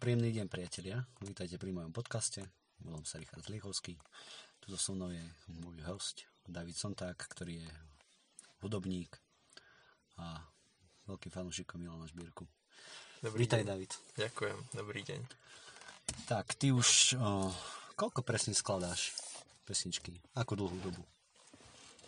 príjemný deň, priatelia. Vítajte pri mojom podcaste. Volám sa Richard Zlichovský. Tu so mnou je môj host David Sonták, ktorý je hudobník a veľký fanúšik Milana Žbírku. Dobrý Vítaj, deň. David. Ďakujem, dobrý deň. Tak, ty už o, koľko presne skladáš pesničky? Ako dlhú dobu?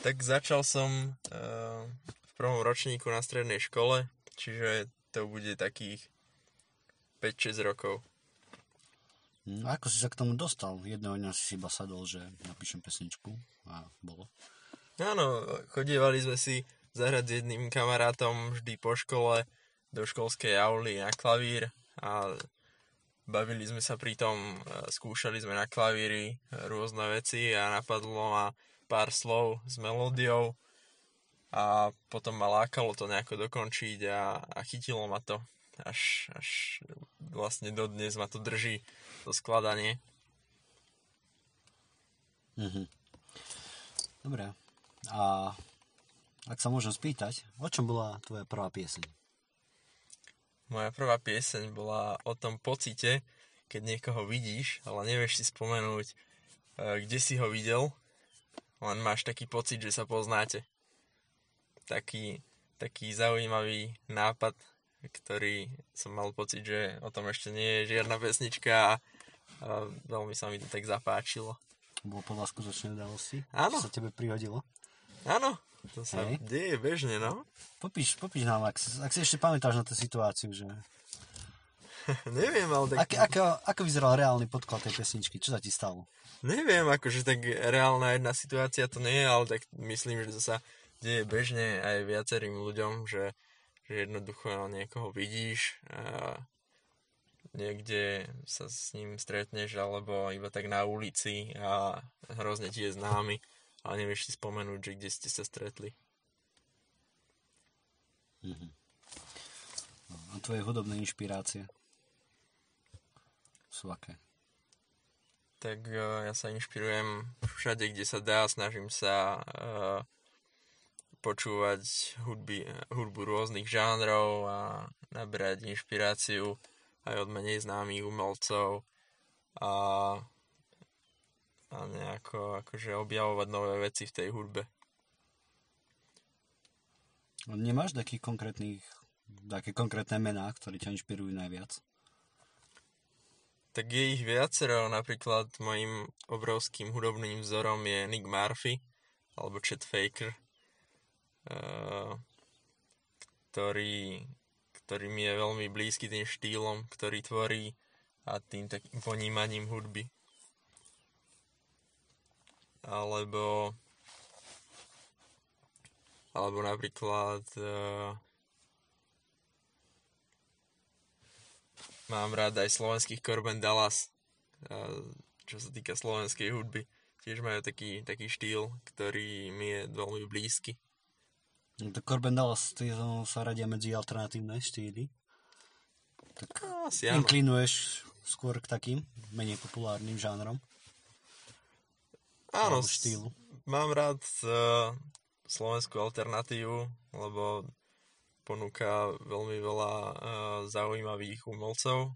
Tak začal som uh, v prvom ročníku na strednej škole, čiže to bude takých 5-6 rokov. Hm, Ako si sa k tomu dostal? Jedného dňa si iba sadol, že napíšem pesničku a bolo. Áno, chodievali sme si zahrať s jedným kamarátom vždy po škole do školskej auly na klavír a bavili sme sa pri tom, skúšali sme na klavíri rôzne veci a napadlo ma pár slov s melódiou a potom ma lákalo to nejako dokončiť a, a chytilo ma to. Až, až vlastne dodnes ma to drží, to skladanie. Mhm. Dobre. A ak sa môžem spýtať, o čom bola tvoja prvá pieseň? Moja prvá pieseň bola o tom pocite, keď niekoho vidíš, ale nevieš si spomenúť, e, kde si ho videl, len máš taký pocit, že sa poznáte. Taký, taký zaujímavý nápad, ktorý som mal pocit, že o tom ešte nie je žiadna pesnička a, a veľmi sa mi to tak zapáčilo. Bolo podľa skutočnej udalosti? Áno. Čo sa tebe prihodilo? Áno, to sa Hej. deje bežne, no. Popíš, popíš nám, ak, ak si ešte pamätáš na tú situáciu, že... Neviem, ale tak... Ak, ako, ako vyzeral reálny podklad tej pesničky? Čo sa ti stalo? Neviem, akože tak reálna jedna situácia to nie je, ale tak myslím, že to sa deje bežne aj viacerým ľuďom, že, že jednoducho niekoho vidíš a niekde sa s ním stretneš alebo iba tak na ulici a hrozne ti je známy, ale nevieš si spomenúť, že kde ste sa stretli. A tvoje hudobné inšpirácie? Sú aké? Tak eh, ja sa inšpirujem všade, kde sa dá, snažím sa eh, počúvať hudby, hudbu rôznych žánrov a nabrať inšpiráciu aj od menej známych umelcov a, a nejako akože objavovať nové veci v tej hudbe. Nemáš takých konkrétnych, také konkrétne mená, ktoré ťa inšpirujú najviac? Tak je ich viacero, napríklad mojim obrovským hudobným vzorom je Nick Murphy alebo Chet Faker, ktorý, ktorý mi je veľmi blízky tým štýlom, ktorý tvorí a tým takým ponímaním hudby. Alebo alebo napríklad eh, Mám rád aj slovenských Corben Dallas, a čo sa týka slovenskej hudby. Tiež majú taký, taký štýl, ktorý mi je veľmi blízky. To Corbin Dallas ty, sa radia medzi alternatívne štýly. Tak No, asi áno. inklinuješ skôr k takým menej populárnym žánrom? Áno, štýlu. mám rád uh, slovenskú alternatívu, lebo ponúka veľmi veľa uh, zaujímavých umelcov.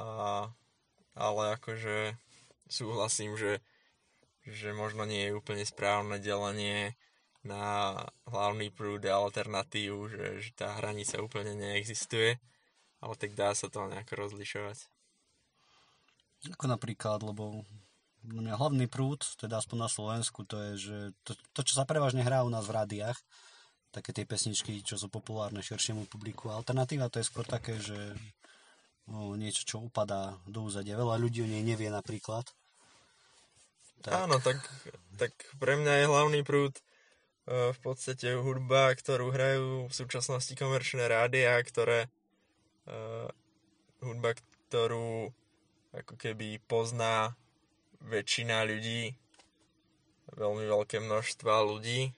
A, ale akože súhlasím, že, že možno nie je úplne správne delenie na hlavný prúd a alternatívu, že, že tá hranica úplne neexistuje, ale tak dá sa to nejako rozlišovať. Ako napríklad, lebo na mňa hlavný prúd, teda aspoň na Slovensku, to je, že to, to čo sa prevažne hrá u nás v rádiách, také tie pesničky, čo sú populárne širšiemu publiku. Alternatíva to je skôr také, že no, niečo, čo upadá do úzadia. Veľa ľudí o nej nevie napríklad. Tak. Áno, tak, tak pre mňa je hlavný prúd e, v podstate hudba, ktorú hrajú v súčasnosti komerčné rádia, ktoré e, hudba, ktorú ako keby pozná väčšina ľudí, veľmi veľké množstva ľudí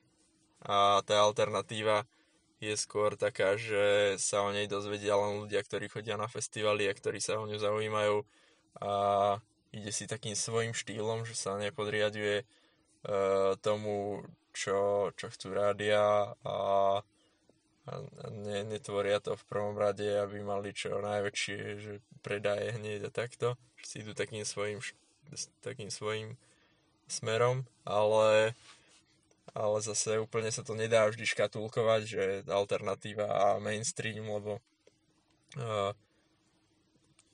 a tá alternatíva je skôr taká, že sa o nej dozvedia len ľudia, ktorí chodia na festivaly a ktorí sa o ňu zaujímajú a ide si takým svojim štýlom, že sa nepodriaduje e, tomu, čo, čo chcú rádia a, a ne, netvoria to v prvom rade, aby mali čo najväčšie že predaje hneď a takto, že si idú takým svojim, takým svojim smerom, ale, ale zase úplne sa to nedá vždy škatulkovať, že alternatíva a mainstream, lebo uh,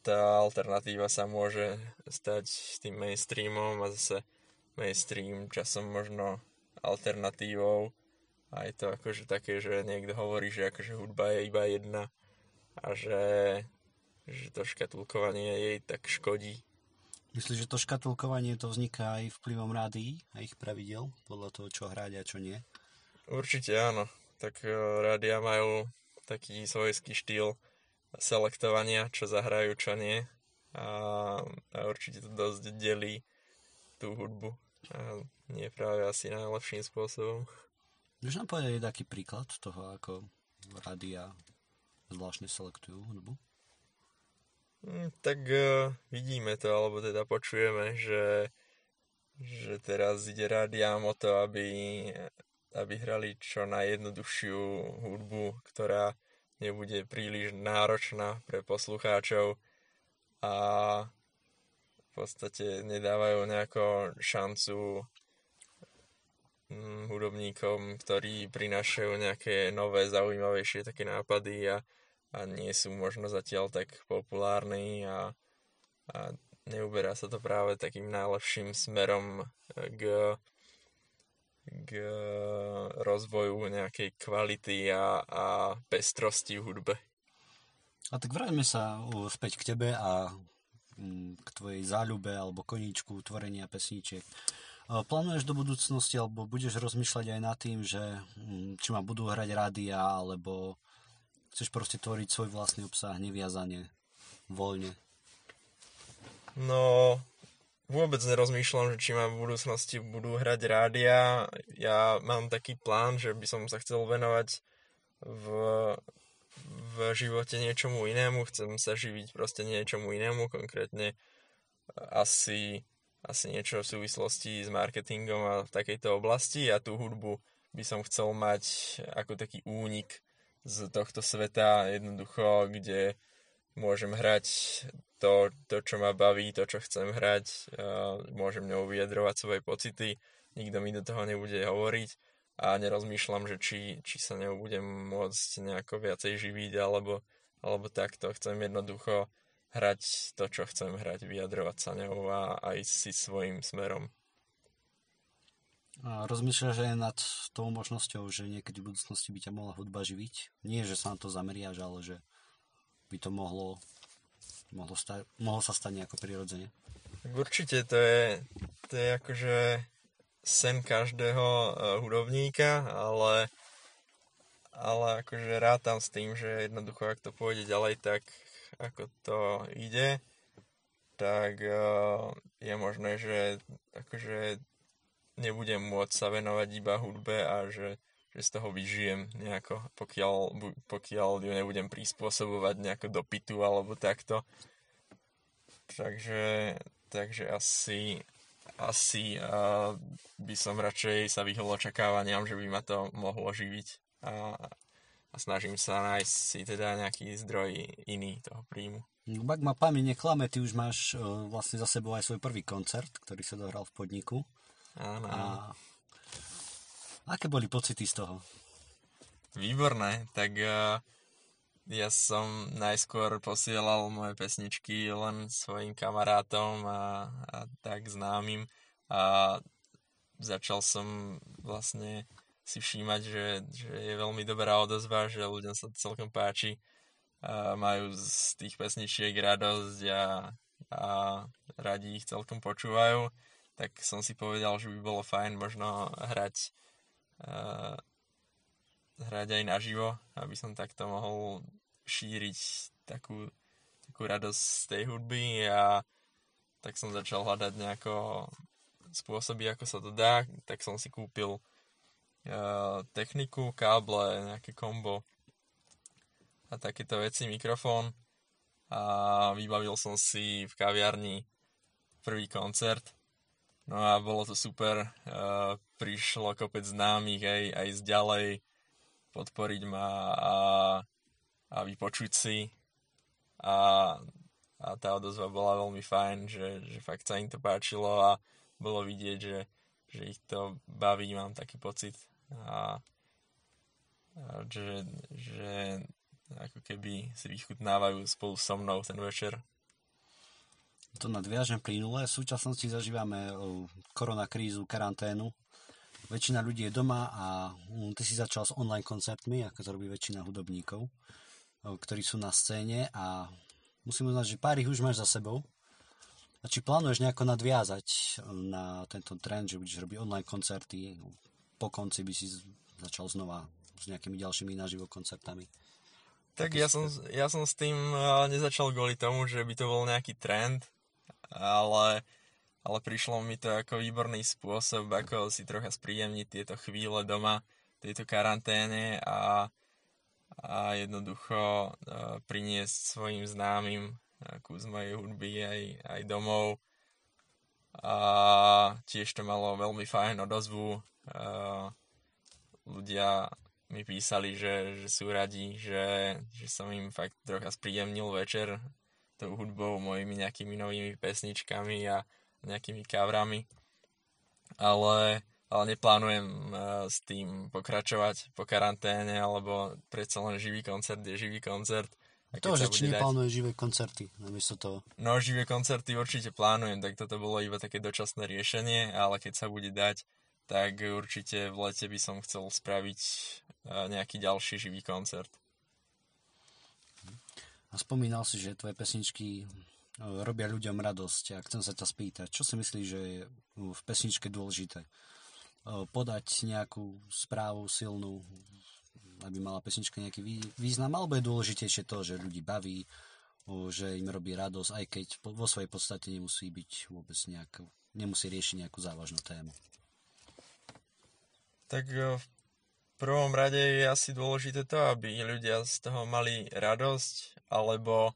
tá alternatíva sa môže stať tým mainstreamom a zase mainstream časom možno alternatívou a je to akože také, že niekto hovorí, že akože hudba je iba jedna a že, že to škatulkovanie jej tak škodí. Myslíš, že to škatulkovanie to vzniká aj vplyvom rádií a ich pravidel, podľa toho, čo hrať a čo nie? Určite áno. Tak e, rádia majú taký svojský štýl selektovania, čo zahrajú, čo nie. A, a určite to dosť delí tú hudbu. A nie práve asi najlepším spôsobom. Môžeš nám povedať taký príklad toho, ako rádia zvláštne selektujú hudbu? Mm, tak uh, vidíme to, alebo teda počujeme, že, že teraz ide rádiám o to, aby, aby hrali čo najjednoduchšiu hudbu, ktorá nebude príliš náročná pre poslucháčov a v podstate nedávajú nejakú šancu Mm, hudobníkom, ktorí prinášajú nejaké nové, zaujímavejšie také nápady a, a nie sú možno zatiaľ tak populárni a, a neuberá sa to práve takým najlepším smerom k, k rozvoju nejakej kvality a, a pestrosti v hudbe. A tak vráťme sa späť k tebe a mm, k tvojej záľube alebo koníčku tvorenia pesníčiek. Plánuješ do budúcnosti, alebo budeš rozmýšľať aj nad tým, že mm, či ma budú hrať rádia, alebo chceš proste tvoriť svoj vlastný obsah neviazane, voľne? No, vôbec nerozmýšľam, že či ma v budúcnosti budú hrať rádia. Ja mám taký plán, že by som sa chcel venovať v, v živote niečomu inému. Chcem sa živiť proste niečomu inému, konkrétne asi asi niečo v súvislosti s marketingom a v takejto oblasti a tú hudbu by som chcel mať ako taký únik z tohto sveta jednoducho, kde môžem hrať to, to čo ma baví, to, čo chcem hrať, môžem ňou vyjadrovať svoje pocity, nikto mi do toho nebude hovoriť a nerozmýšľam, že či, či sa ňou budem môcť nejako viacej živiť alebo, alebo takto. Chcem jednoducho hrať to, čo chcem hrať, vyjadrovať sa ňou a aj si svojim smerom. A rozmýšľaš aj nad tou možnosťou, že niekedy v budúcnosti by ťa mohla hudba živiť? Nie, že sa na to zameriaš, ale že by to mohlo, mohlo, sta- mohlo sa stať nejako prirodzene. Určite to je, to je akože sen každého uh, hudobníka, ale, ale akože rátam s tým, že jednoducho ak to pôjde ďalej, tak ako to ide, tak uh, je možné, že akože nebudem môcť sa venovať iba hudbe a že, že z toho vyžijem nejako, pokiaľ, pokiaľ ju nebudem prispôsobovať nejako do pitu alebo takto. Takže, takže asi, asi uh, by som radšej sa vyhol očakávaniam, že by ma to mohlo živiť a, a snažím sa nájsť si teda nejaký zdroj iný toho príjmu. No, ak ma pamäť neklame, ty už máš uh, vlastne za sebou aj svoj prvý koncert, ktorý sa dohral v podniku. Áno. A aké boli pocity z toho? Výborné, tak uh, ja som najskôr posielal moje pesničky len svojim kamarátom a, a tak známym a začal som vlastne si všímať, že, že je veľmi dobrá odozva, že ľuďom sa to celkom páči a majú z tých pesničiek radosť a, a radi ich celkom počúvajú, tak som si povedal, že by bolo fajn možno hrať hrať aj naživo, aby som takto mohol šíriť takú, takú radosť z tej hudby a tak som začal hľadať nejako spôsoby, ako sa to dá, tak som si kúpil techniku, káble, nejaké kombo a takéto veci, mikrofón a vybavil som si v kaviarni prvý koncert. No a bolo to super, uh, prišlo kopec známych aj, aj z ďalej podporiť ma a, a vypočuť si. A, a tá odozva bola veľmi fajn, že, že fakt sa im to páčilo a bolo vidieť, že, že ich to baví, mám taký pocit. A, a že, že ako keby si vychutnávajú spolu so mnou ten večer. To nadviažem plynule. V súčasnosti zažívame koronakrízu, karanténu. Väčšina ľudí je doma a mm, ty si začal s online koncertmi, ako to robí väčšina hudobníkov, ktorí sú na scéne a musím uznať, že pár ich už máš za sebou. A či plánuješ nejako nadviazať na tento trend, že budeš robiť online koncerty, po konci by si začal znova s nejakými ďalšími naživo koncertami? Tak ja som, ja som s tým nezačal kvôli tomu, že by to bol nejaký trend, ale, ale prišlo mi to ako výborný spôsob, ako si trocha spríjemniť tieto chvíle doma, tejto karanténe a, a jednoducho priniesť svojim známym kus mojej hudby aj, aj domov. A tiež to malo veľmi fajn odozvu. Ľudia mi písali, že, že sú radi, že, že som im fakt trocha spríjemnil večer tou hudbou, mojimi nejakými novými pesničkami a nejakými kavrami. Ale, ale neplánujem uh, s tým pokračovať po karanténe, alebo predsa len živý koncert je živý koncert. A to, že či neplánuje dať... živé koncerty namiesto toho? No, živé koncerty určite plánujem, tak toto bolo iba také dočasné riešenie, ale keď sa bude dať, tak určite v lete by som chcel spraviť nejaký ďalší živý koncert. A spomínal si, že tvoje pesničky robia ľuďom radosť a chcem sa ťa spýtať, čo si myslíš, že je v pesničke dôležité? Podať nejakú správu silnú, aby mala pesnička nejaký význam, alebo je dôležitejšie to, že ľudí baví, že im robí radosť, aj keď vo svojej podstate nemusí byť vôbec nejakú, nemusí riešiť nejakú závažnú tému. Tak e, v prvom rade je asi dôležité to, aby ľudia z toho mali radosť, alebo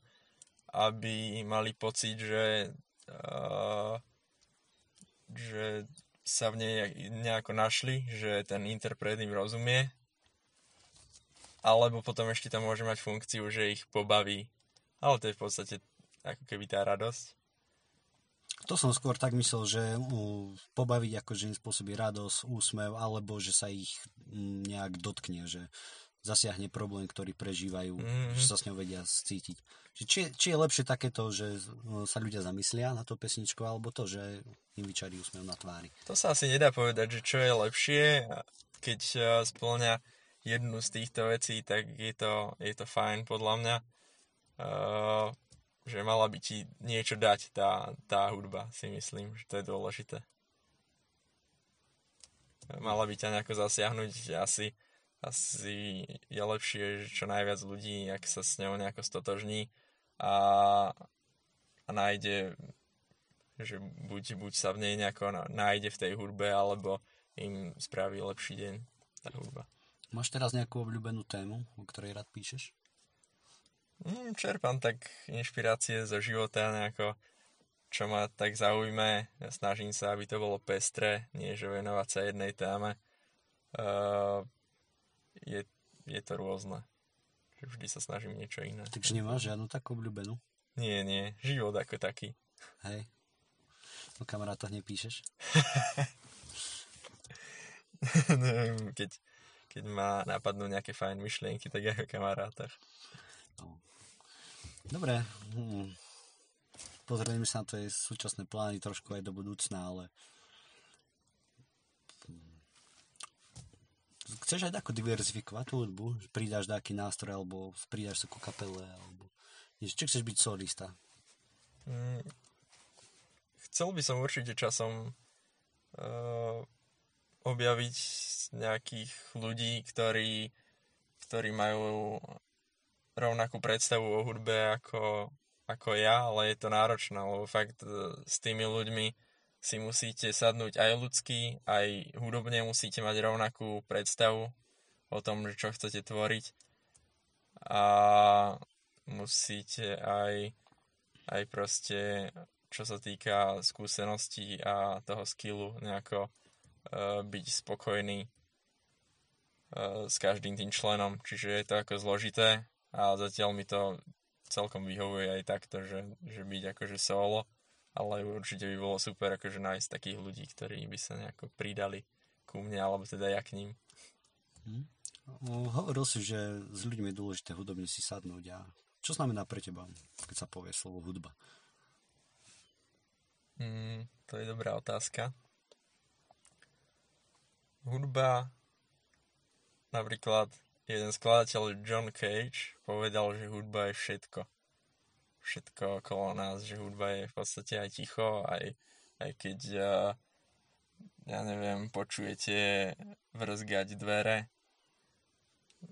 aby mali pocit, že, uh, že sa v nej nejako našli, že ten interpret im rozumie. Alebo potom ešte tam môže mať funkciu, že ich pobaví. Ale to je v podstate ako keby tá radosť. To som skôr tak myslel, že pobaviť akože im spôsobí radosť, úsmev, alebo že sa ich mm, nejak dotkne, že zasiahne problém, ktorý prežívajú, mm-hmm. že sa s ňou vedia cítiť. Či, či je lepšie takéto, že sa ľudia zamyslia na to pesničku, alebo to, že im vyčarí úsmev na tvári? To sa asi nedá povedať, že čo je lepšie, keď splňa jednu z týchto vecí, tak je to, je to fajn podľa mňa. Uh, že mala by ti niečo dať tá, tá hudba, si myslím, že to je dôležité. Mala by ťa nejako zasiahnuť, asi, asi je lepšie, že čo najviac ľudí, ak sa s ňou nejako stotožní a, a nájde, že buď, buď sa v nej nejako nájde v tej hudbe, alebo im spraví lepší deň tá hudba. Máš teraz nejakú obľúbenú tému, o ktorej rád píšeš? Mm, čerpám tak inšpirácie zo života nejako, čo ma tak zaujme. Ja snažím sa, aby to bolo pestré, nie že venovať sa jednej téme. Uh, je, je to rôzne. Vždy sa snažím niečo iné. Takže nemáš žiadnu takú obľúbenú? Nie, nie. Život ako taký. Hej. O kamarátoch nepíšeš? Neviem, keď, keď ma napadnú nejaké fajn myšlienky, tak aj o kamarátach. No. Dobre. Hm. Pozrieme sa na tvoje súčasné plány trošku aj do budúcna, ale chceš aj ako diverzifikovať tú hudbu? Pridáš nejaký nástroj, alebo pridáš sa ku kapele, alebo niečo. Chceš byť solista? Mm, chcel by som určite časom uh, objaviť nejakých ľudí, ktorí, ktorí majú rovnakú predstavu o hudbe ako, ako ja, ale je to náročné, lebo fakt e, s tými ľuďmi si musíte sadnúť aj ľudský, aj hudobne musíte mať rovnakú predstavu o tom, čo chcete tvoriť. A musíte aj, aj proste, čo sa týka skúseností a toho skillu nejako uh, byť spokojný s každým tým členom, čiže je to ako zložité a zatiaľ mi to celkom vyhovuje aj takto, že, že byť akože solo, ale určite by bolo super akože nájsť takých ľudí, ktorí by sa nejako pridali ku mne, alebo teda ja k ním. Hm. Hovoril si, že s ľuďmi je dôležité hudobne si sadnúť a čo znamená pre teba, keď sa povie slovo hudba? Mm, to je dobrá otázka. Hudba, napríklad jeden skladateľ John Cage povedal, že hudba je všetko. Všetko okolo nás, že hudba je v podstate aj ticho, aj, aj keď, uh, ja neviem, počujete vrzgať dvere,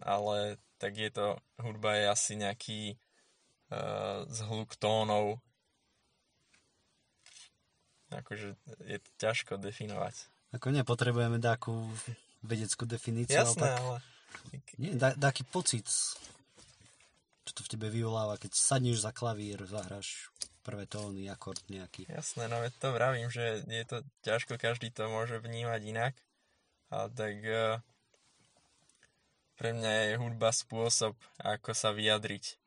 ale tak je to, hudba je asi nejaký uh, zhluk tónov. Akože je to ťažko definovať. Ako nepotrebujeme takú vedeckú definíciu. Jasné, ale, tak... ale nie, taký pocit, čo to v tebe vyvoláva, keď sadneš za klavír, zahráš prvé tóny, akord nejaký. Jasné, no to vravím, že je to ťažko, každý to môže vnímať inak. A tak uh, pre mňa je hudba spôsob, ako sa vyjadriť.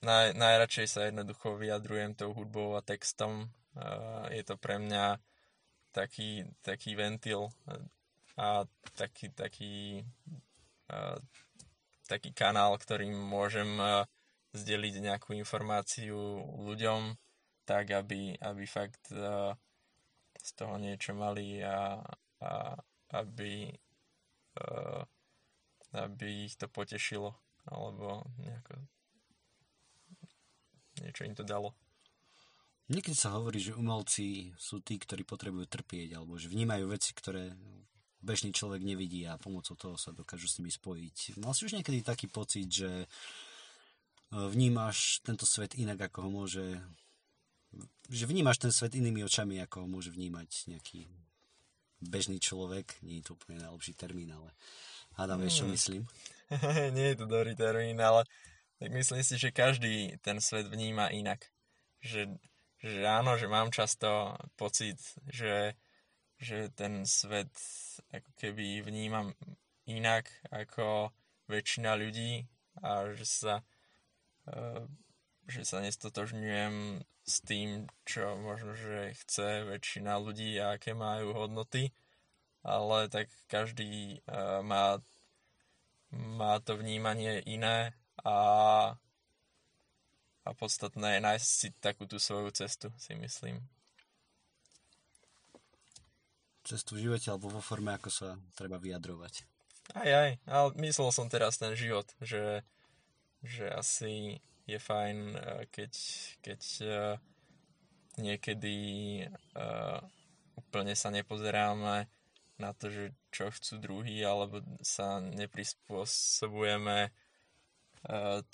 Naj, najradšej sa jednoducho vyjadrujem tou hudbou a textom. Je to pre mňa taký, taký ventil a taký, taký, uh, taký kanál, ktorým môžem zdeliť nejakú informáciu ľuďom, tak aby, aby fakt uh, z toho niečo mali a, a aby, uh, aby ich to potešilo alebo nejako niečo im to dalo. Niekedy sa hovorí, že umelci sú tí, ktorí potrebujú trpieť, alebo že vnímajú veci, ktoré bežný človek nevidí a pomocou toho sa dokážu s nimi spojiť. Mal si už niekedy taký pocit, že e, vnímaš tento svet inak, ako ho môže že vnímaš ten svet inými očami, ako ho môže vnímať nejaký bežný človek. Nie je to úplne najlepší termín, ale hádam, vieš, čo hmm. myslím. Nie je to dobrý termín, ale tak myslím si, že každý ten svet vníma inak. Že, že áno, že mám často pocit, že, že ten svet ako keby vnímam inak ako väčšina ľudí a že sa, uh, že sa nestotožňujem s tým, čo možno, že chce väčšina ľudí a aké majú hodnoty, ale tak každý uh, má, má to vnímanie iné a, a podstatné je nájsť si takú tú svoju cestu, si myslím cestu v živote alebo vo forme, ako sa treba vyjadrovať. Aj, aj, ale myslel som teraz ten život, že, že asi je fajn, eh, keď, keď uh, niekedy uh, úplne sa nepozeráme na to, že čo chcú druhý, alebo sa neprispôsobujeme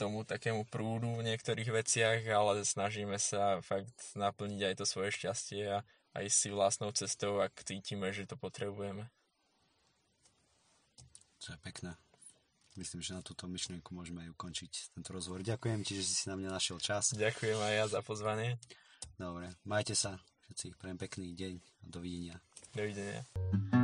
tomu takému prúdu v niektorých veciach, ale snažíme sa fakt naplniť aj to svoje šťastie a a ísť si vlastnou cestou, ak cítime, že to potrebujeme. To je pekné. Myslím, že na túto myšlienku môžeme aj ukončiť tento rozhovor. Ďakujem ti, že si na mňa našiel čas. Ďakujem aj ja za pozvanie. Dobre, majte sa všetci. Prajem pekný deň a dovidenia. Dovidenia.